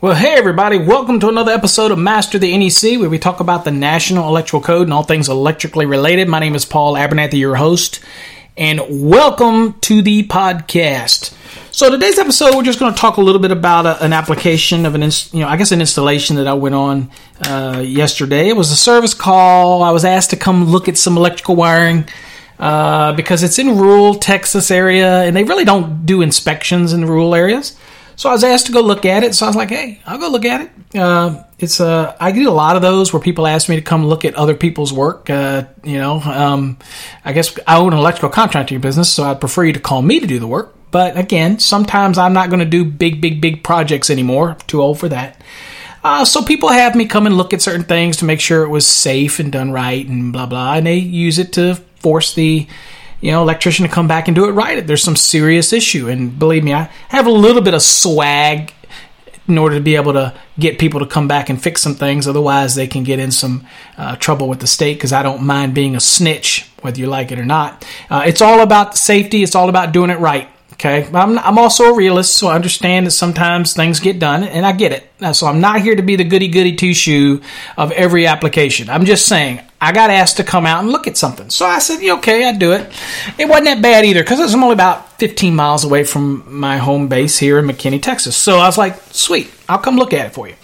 Well, hey everybody, welcome to another episode of Master the NEC, where we talk about the National Electrical Code and all things electrically related. My name is Paul Abernathy, your host, and welcome to the podcast. So today's episode, we're just going to talk a little bit about a, an application of an, you know, I guess an installation that I went on uh, yesterday. It was a service call. I was asked to come look at some electrical wiring uh, because it's in rural Texas area, and they really don't do inspections in the rural areas. So I was asked to go look at it. So I was like, "Hey, I'll go look at it." Uh, it's uh, I do a lot of those where people ask me to come look at other people's work. Uh, you know, um, I guess I own an electrical contracting business, so I'd prefer you to call me to do the work. But again, sometimes I'm not going to do big, big, big projects anymore. I'm too old for that. Uh, so people have me come and look at certain things to make sure it was safe and done right and blah blah, and they use it to force the you know electrician to come back and do it right. There's some serious issue, and believe me, I have a little bit of swag in order to be able to get people to come back and fix some things. Otherwise, they can get in some uh, trouble with the state because I don't mind being a snitch, whether you like it or not. Uh, it's all about safety. It's all about doing it right. Okay, I'm, I'm also a realist, so I understand that sometimes things get done, and I get it. So I'm not here to be the goody goody two shoe of every application. I'm just saying I got asked to come out and look at something, so I said, "Yeah, "Okay, I'd do it." It wasn't that bad either because I'm only about 15 miles away from my home base here in McKinney, Texas. So I was like, "Sweet, I'll come look at it for you."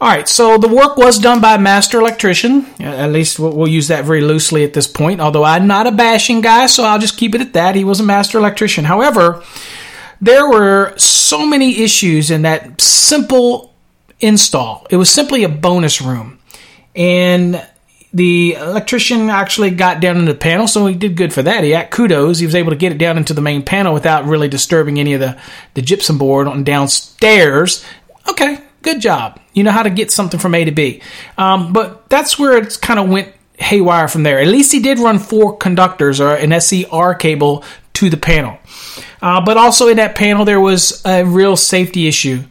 All right, so the work was done by a master electrician. Uh, At least we'll, we'll use that very loosely at this point, although I'm not a bashing guy, so I'll just keep it at that. He was a master electrician. However, there were so many issues in that simple install. It was simply a bonus room. And the electrician actually got down into the panel, so he did good for that. He had kudos. He was able to get it down into the main panel without really disturbing any of the, the gypsum board on downstairs. Okay, good job. You know how to get something from A to B. Um, but that's where it's kind of went haywire from there. At least he did run four conductors or an SER cable to the panel. Uh, but also in that panel, there was a real safety issue.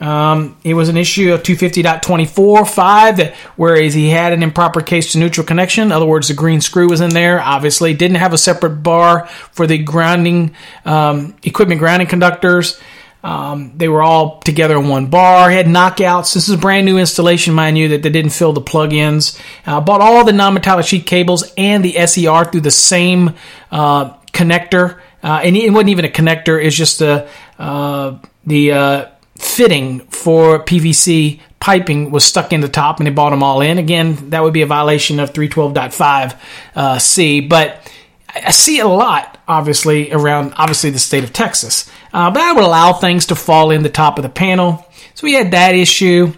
Um, it was an issue of 250.24.5 that whereas he had an improper case to neutral connection, in other words, the green screw was in there, obviously, didn't have a separate bar for the grounding, um, equipment grounding conductors. Um, they were all together in one bar. Had knockouts. This is a brand new installation, mind you, that they didn't fill the plug-ins. Uh, bought all the non-metallic sheath cables and the SER through the same uh, connector. Uh, and it wasn't even a connector. It's just the uh, the uh, fitting for PVC piping was stuck in the top, and they bought them all in. Again, that would be a violation of 312.5 uh, C, but I see it a lot, obviously, around obviously the state of Texas. Uh, but I would allow things to fall in the top of the panel. So we had that issue.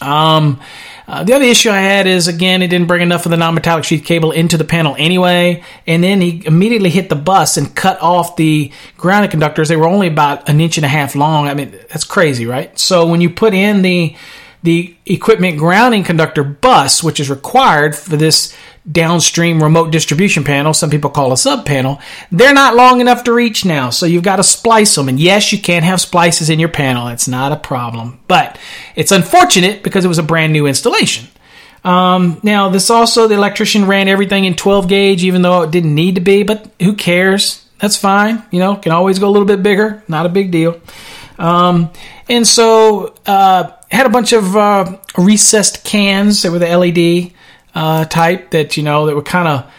Um, uh, the other issue I had is again, it didn't bring enough of the non-metallic sheath cable into the panel anyway, and then he immediately hit the bus and cut off the grounding conductors. They were only about an inch and a half long. I mean, that's crazy, right? So when you put in the the equipment grounding conductor bus, which is required for this downstream remote distribution panel, some people call a sub panel, they're not long enough to reach now. So you've got to splice them. And yes, you can have splices in your panel. It's not a problem. But it's unfortunate because it was a brand new installation. Um, now, this also, the electrician ran everything in 12 gauge, even though it didn't need to be, but who cares? That's fine. You know, can always go a little bit bigger. Not a big deal. Um, and so, uh, had a bunch of uh, recessed cans that were the LED uh, type that you know that were kind of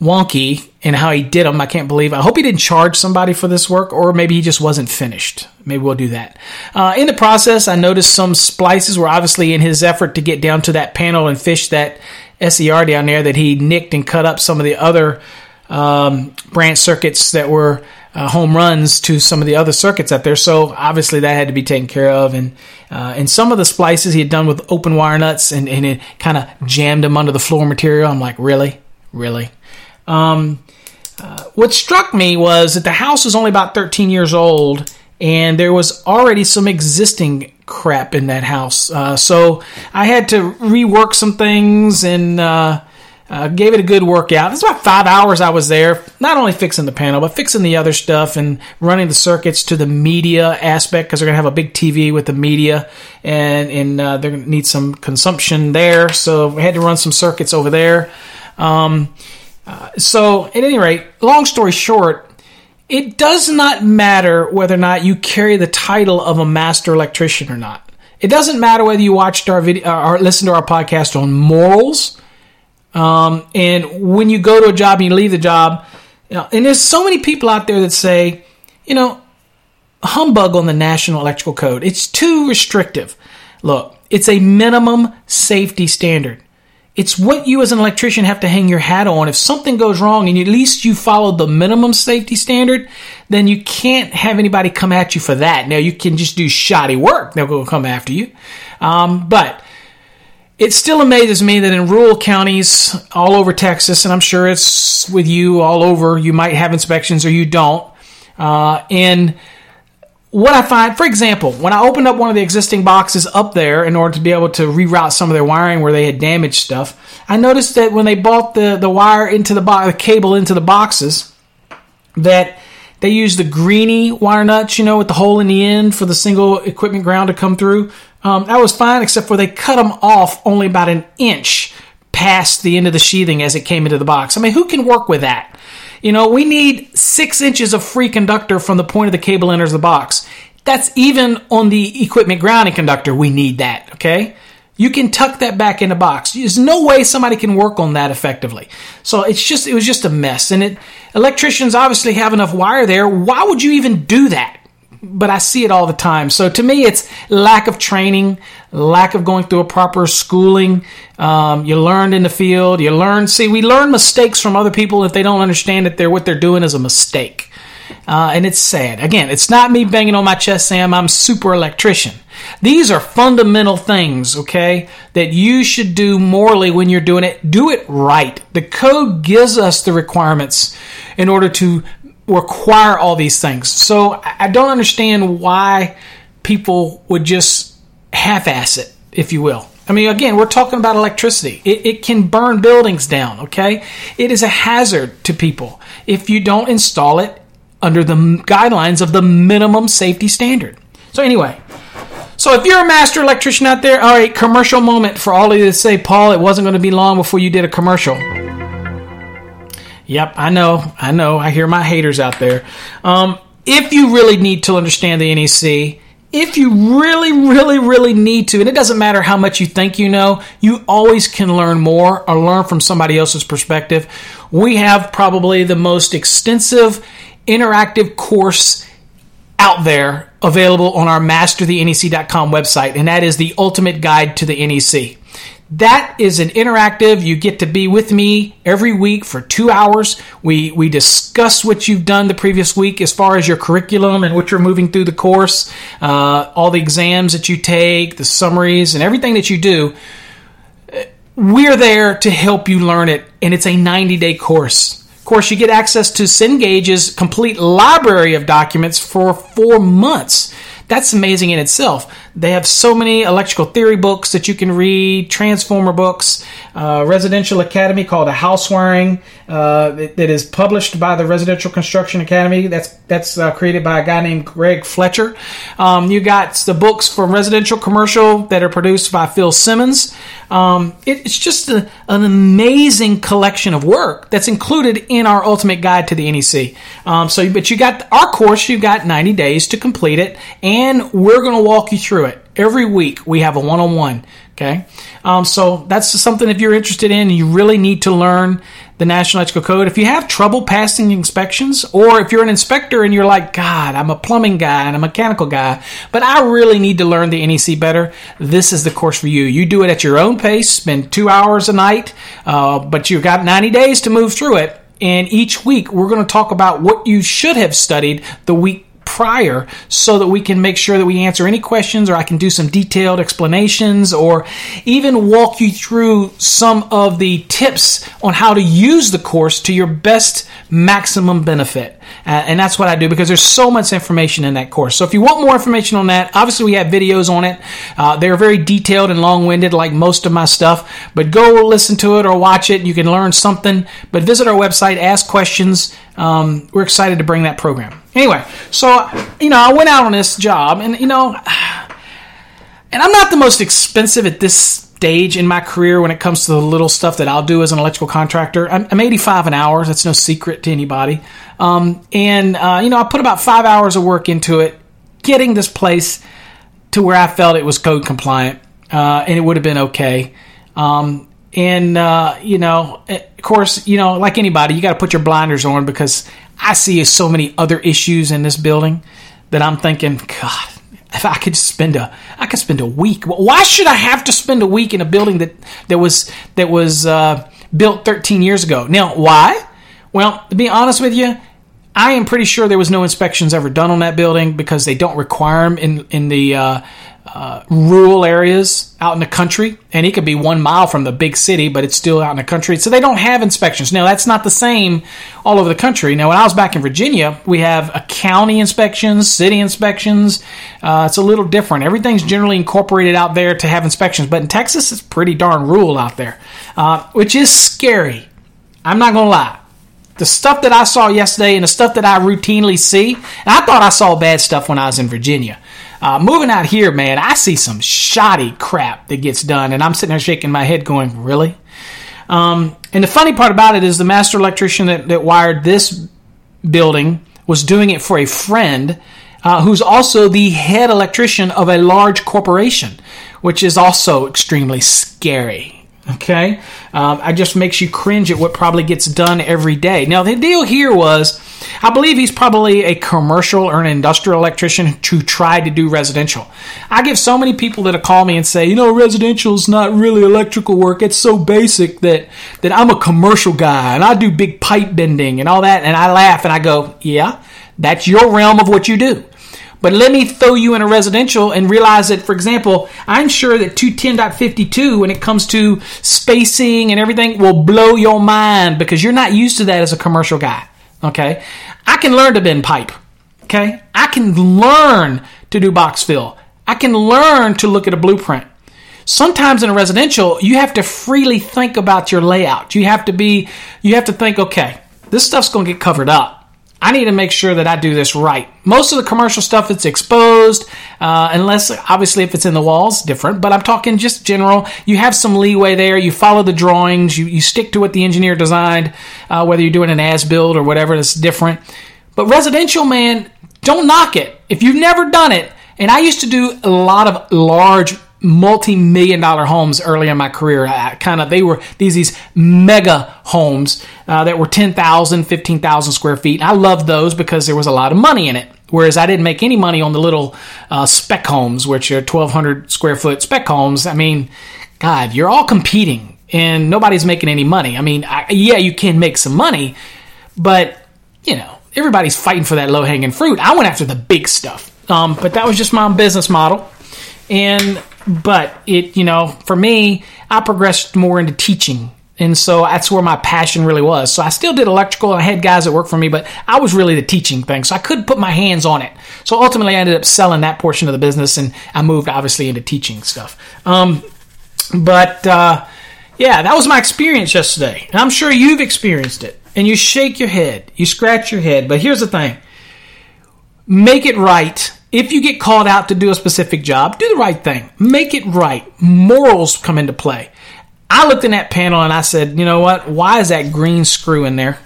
wonky in how he did them. I can't believe. I hope he didn't charge somebody for this work, or maybe he just wasn't finished. Maybe we'll do that. Uh, in the process, I noticed some splices were obviously in his effort to get down to that panel and fish that SER down there that he nicked and cut up some of the other um, branch circuits that were uh, home runs to some of the other circuits out there. So obviously that had to be taken care of. And uh, and some of the splices he had done with open wire nuts and, and it kind of jammed them under the floor material. I'm like, really, really. Um, uh, what struck me was that the house was only about 13 years old, and there was already some existing crap in that house. Uh, so I had to rework some things and uh, uh, gave it a good workout. It's about five hours I was there, not only fixing the panel, but fixing the other stuff and running the circuits to the media aspect because they're going to have a big TV with the media and, and uh, they're going to need some consumption there. So we had to run some circuits over there. Um, uh, so, at any rate, long story short, it does not matter whether or not you carry the title of a master electrician or not. It doesn't matter whether you watched our video or listened to our podcast on morals. Um, and when you go to a job and you leave the job, you know, and there's so many people out there that say, you know, humbug on the National Electrical Code. It's too restrictive. Look, it's a minimum safety standard. It's what you as an electrician have to hang your hat on. If something goes wrong and at least you followed the minimum safety standard, then you can't have anybody come at you for that. Now you can just do shoddy work. They'll go come after you. Um, but it still amazes me that in rural counties all over Texas, and I'm sure it's with you all over, you might have inspections or you don't. Uh, and what I find, for example, when I opened up one of the existing boxes up there in order to be able to reroute some of their wiring where they had damaged stuff, I noticed that when they bought the, the wire into the, bo- the cable into the boxes, that they used the greeny wire nuts, you know, with the hole in the end for the single equipment ground to come through. Um, that was fine, except for they cut them off only about an inch past the end of the sheathing as it came into the box. I mean, who can work with that? You know, we need six inches of free conductor from the point of the cable enters the box. That's even on the equipment grounding conductor. We need that. Okay. You can tuck that back in the box. There's no way somebody can work on that effectively. So it's just, it was just a mess. And it, electricians obviously have enough wire there. Why would you even do that? But I see it all the time. So to me, it's lack of training, lack of going through a proper schooling. Um, you learned in the field. You learn. See, we learn mistakes from other people if they don't understand that they're what they're doing is a mistake. Uh, and it's sad. Again, it's not me banging on my chest saying I'm super electrician. These are fundamental things, okay, that you should do morally when you're doing it. Do it right. The code gives us the requirements in order to require all these things. So I don't understand why people would just half ass it, if you will. I mean, again, we're talking about electricity. It, it, can burn buildings down, okay? It is a hazard to people if you don't install it under the guidelines of the minimum safety standard. So, anyway, so if you're a master electrician out there, all right, commercial moment for all of you to say, Paul, it wasn't going to be long before you did a commercial. Yep, I know, I know. I hear my haters out there. Um, if you really need to understand the NEC, if you really, really, really need to, and it doesn't matter how much you think you know, you always can learn more or learn from somebody else's perspective. We have probably the most extensive interactive course out there available on our masterthenec.com website, and that is the ultimate guide to the NEC. That is an interactive. You get to be with me every week for two hours. We we discuss what you've done the previous week as far as your curriculum and what you're moving through the course, uh, all the exams that you take, the summaries, and everything that you do. We're there to help you learn it, and it's a 90 day course. Of course, you get access to Cengage's complete library of documents for four months. That's amazing in itself. They have so many electrical theory books that you can read, transformer books, uh, Residential Academy called a House Wiring uh, that, that is published by the Residential Construction Academy. That's that's uh, created by a guy named Greg Fletcher. Um, you got the books from Residential Commercial that are produced by Phil Simmons. Um, it, it's just a, an amazing collection of work that's included in our Ultimate Guide to the NEC. Um, so, but you got our course. You got 90 days to complete it, and we're going to walk you through it every week. We have a one-on-one. Okay, um, so that's something if you're interested in, you really need to learn the National Electrical Code. If you have trouble passing inspections, or if you're an inspector and you're like, God, I'm a plumbing guy and a mechanical guy, but I really need to learn the NEC better, this is the course for you. You do it at your own pace, spend two hours a night, uh, but you've got 90 days to move through it. And each week, we're going to talk about what you should have studied the week prior so that we can make sure that we answer any questions or I can do some detailed explanations or even walk you through some of the tips on how to use the course to your best maximum benefit. Uh, and that's what I do because there's so much information in that course. So if you want more information on that, obviously we have videos on it. Uh, they're very detailed and long winded, like most of my stuff. But go listen to it or watch it. You can learn something. But visit our website, ask questions. Um, we're excited to bring that program. Anyway, so you know, I went out on this job, and you know, and I'm not the most expensive at this stage in my career when it comes to the little stuff that I'll do as an electrical contractor. I'm, I'm 85 an hour. That's no secret to anybody. Um, and uh, you know, I put about five hours of work into it, getting this place to where I felt it was code compliant, uh, and it would have been okay. Um, and uh, you know, of course, you know, like anybody, you got to put your blinders on because I see so many other issues in this building that I'm thinking, God, if I could spend a, I could spend a week. Why should I have to spend a week in a building that that was that was uh, built 13 years ago? Now, why? Well, to be honest with you, I am pretty sure there was no inspections ever done on that building because they don't require them in in the uh, uh, rural areas out in the country, and it could be one mile from the big city, but it's still out in the country. So they don't have inspections. Now that's not the same all over the country. Now when I was back in Virginia, we have a county inspections, city inspections. Uh, it's a little different. Everything's generally incorporated out there to have inspections, but in Texas, it's pretty darn rural out there, uh, which is scary. I'm not gonna lie the stuff that I saw yesterday and the stuff that I routinely see, and I thought I saw bad stuff when I was in Virginia. Uh, moving out here, man, I see some shoddy crap that gets done, and I'm sitting there shaking my head, going, "Really?" Um, and the funny part about it is, the master electrician that, that wired this building was doing it for a friend uh, who's also the head electrician of a large corporation, which is also extremely scary. Okay, um, I just makes you cringe at what probably gets done every day. Now the deal here was, I believe he's probably a commercial or an industrial electrician to try to do residential. I give so many people that call me and say, you know, residential is not really electrical work. It's so basic that that I'm a commercial guy and I do big pipe bending and all that. And I laugh and I go, yeah, that's your realm of what you do. But let me throw you in a residential and realize that, for example, I'm sure that 210.52, when it comes to spacing and everything, will blow your mind because you're not used to that as a commercial guy. Okay? I can learn to bend pipe. Okay? I can learn to do box fill. I can learn to look at a blueprint. Sometimes in a residential, you have to freely think about your layout. You have to be, you have to think, okay, this stuff's going to get covered up. I need to make sure that I do this right. Most of the commercial stuff it's exposed, uh, unless obviously if it's in the walls, different. But I'm talking just general. You have some leeway there. You follow the drawings. You you stick to what the engineer designed, uh, whether you're doing an as build or whatever. It's different. But residential, man, don't knock it if you've never done it. And I used to do a lot of large multi-million dollar homes early in my career. Kind of they were these these mega homes uh, that were 10,000 15,000 square feet. I loved those because there was a lot of money in it. Whereas I didn't make any money on the little uh, spec homes which are 1200 square foot spec homes. I mean god you're all competing and nobody's making any money. I mean I, yeah you can make some money but you know everybody's fighting for that low hanging fruit. I went after the big stuff. Um, but that was just my business model. And but it you know for me i progressed more into teaching. And so that's where my passion really was. So i still did electrical. And i had guys that worked for me but i was really the teaching thing. So i couldn't put my hands on it. So ultimately i ended up selling that portion of the business and i moved obviously into teaching stuff. Um, but uh, yeah that was my experience yesterday. And i'm sure you've experienced it. And you shake your head. You scratch your head. But here's the thing. Make it right if you get called out to do a specific job, do the right thing. Make it right. Morals come into play. I looked in that panel and I said, you know what? Why is that green screw in there?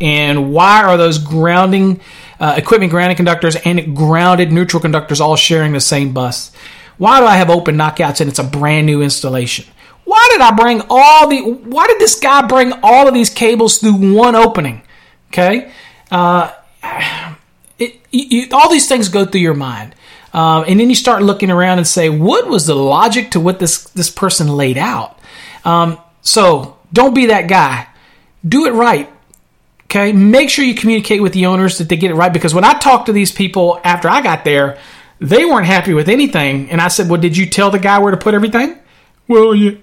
And why are those grounding uh, equipment grounding conductors and grounded neutral conductors all sharing the same bus? Why do I have open knockouts and it's a brand new installation? Why did I bring all the? Why did this guy bring all of these cables through one opening? Okay. Uh, it, you, all these things go through your mind. Um, and then you start looking around and say, what was the logic to what this, this person laid out? Um, so don't be that guy. Do it right. Okay, make sure you communicate with the owners that they get it right because when I talked to these people after I got there, they weren't happy with anything. And I said, Well, did you tell the guy where to put everything? Well, yeah.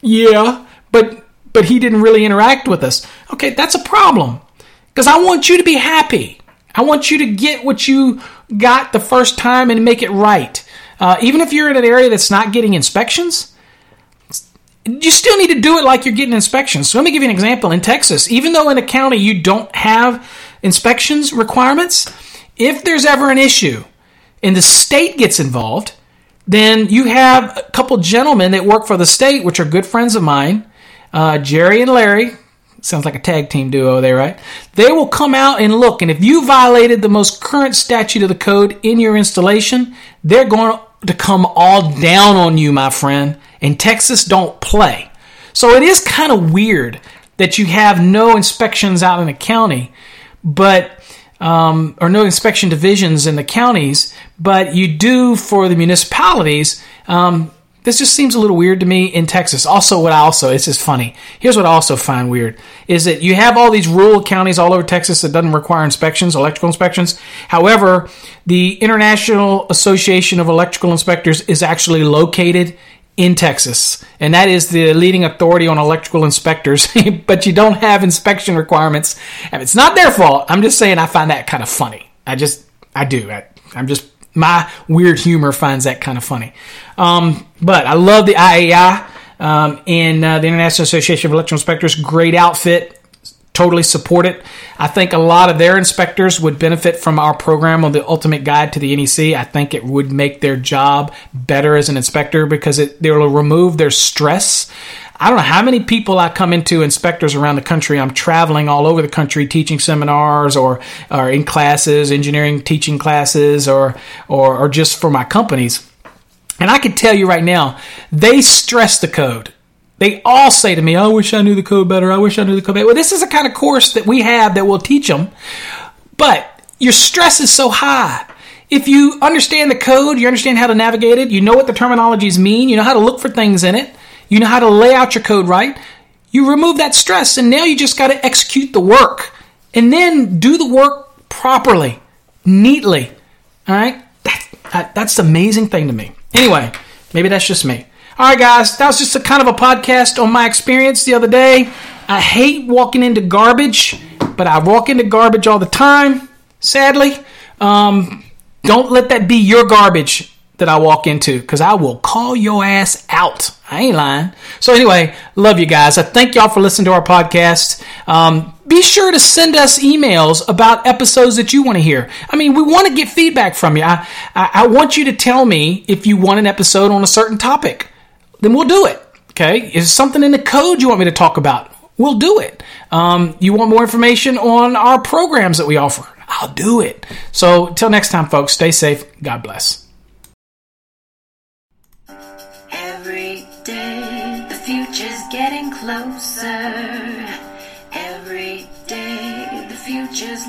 Yeah, but but he didn't really interact with us. Okay, that's a problem. Because I want you to be happy. I want you to get what you got the first time and make it right. Uh, even if you're in an area that's not getting inspections, you still need to do it like you're getting inspections. So let me give you an example. In Texas, even though in a county you don't have inspections requirements, if there's ever an issue and the state gets involved, then you have a couple gentlemen that work for the state, which are good friends of mine, uh, Jerry and Larry. Sounds like a tag team duo there, right? They will come out and look, and if you violated the most current statute of the code in your installation, they're going to come all down on you, my friend. And Texas don't play. So it is kind of weird that you have no inspections out in the county, but um, or no inspection divisions in the counties, but you do for the municipalities. Um, this just seems a little weird to me in Texas. Also, what I also it's just funny. Here's what I also find weird is that you have all these rural counties all over Texas that doesn't require inspections, electrical inspections. However, the International Association of Electrical Inspectors is actually located in Texas, and that is the leading authority on electrical inspectors, but you don't have inspection requirements. And it's not their fault. I'm just saying I find that kind of funny. I just, I do. I, I'm just, my weird humor finds that kind of funny. Um, but I love the IAI um, and uh, the International Association of Electrical Inspectors. Great outfit totally support it. I think a lot of their inspectors would benefit from our program on the Ultimate Guide to the NEC. I think it would make their job better as an inspector because it, it will remove their stress. I don't know how many people I come into inspectors around the country. I'm traveling all over the country teaching seminars or, or in classes, engineering teaching classes, or, or, or just for my companies. And I can tell you right now, they stress the code. They all say to me, I wish I knew the code better. I wish I knew the code better. Well, this is the kind of course that we have that will teach them. But your stress is so high. If you understand the code, you understand how to navigate it, you know what the terminologies mean, you know how to look for things in it, you know how to lay out your code right, you remove that stress, and now you just got to execute the work. And then do the work properly, neatly. All right? That, that's the amazing thing to me. Anyway, maybe that's just me. All right, guys, that was just a kind of a podcast on my experience the other day. I hate walking into garbage, but I walk into garbage all the time, sadly. Um, don't let that be your garbage that I walk into because I will call your ass out. I ain't lying. So, anyway, love you guys. I thank y'all for listening to our podcast. Um, be sure to send us emails about episodes that you want to hear. I mean, we want to get feedback from you. I, I, I want you to tell me if you want an episode on a certain topic then we'll do it. Okay. Is something in the code you want me to talk about? We'll do it. Um, you want more information on our programs that we offer? I'll do it. So, till next time, folks, stay safe. God bless.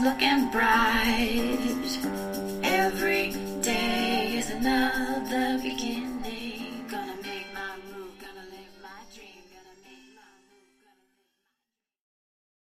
Looking bright.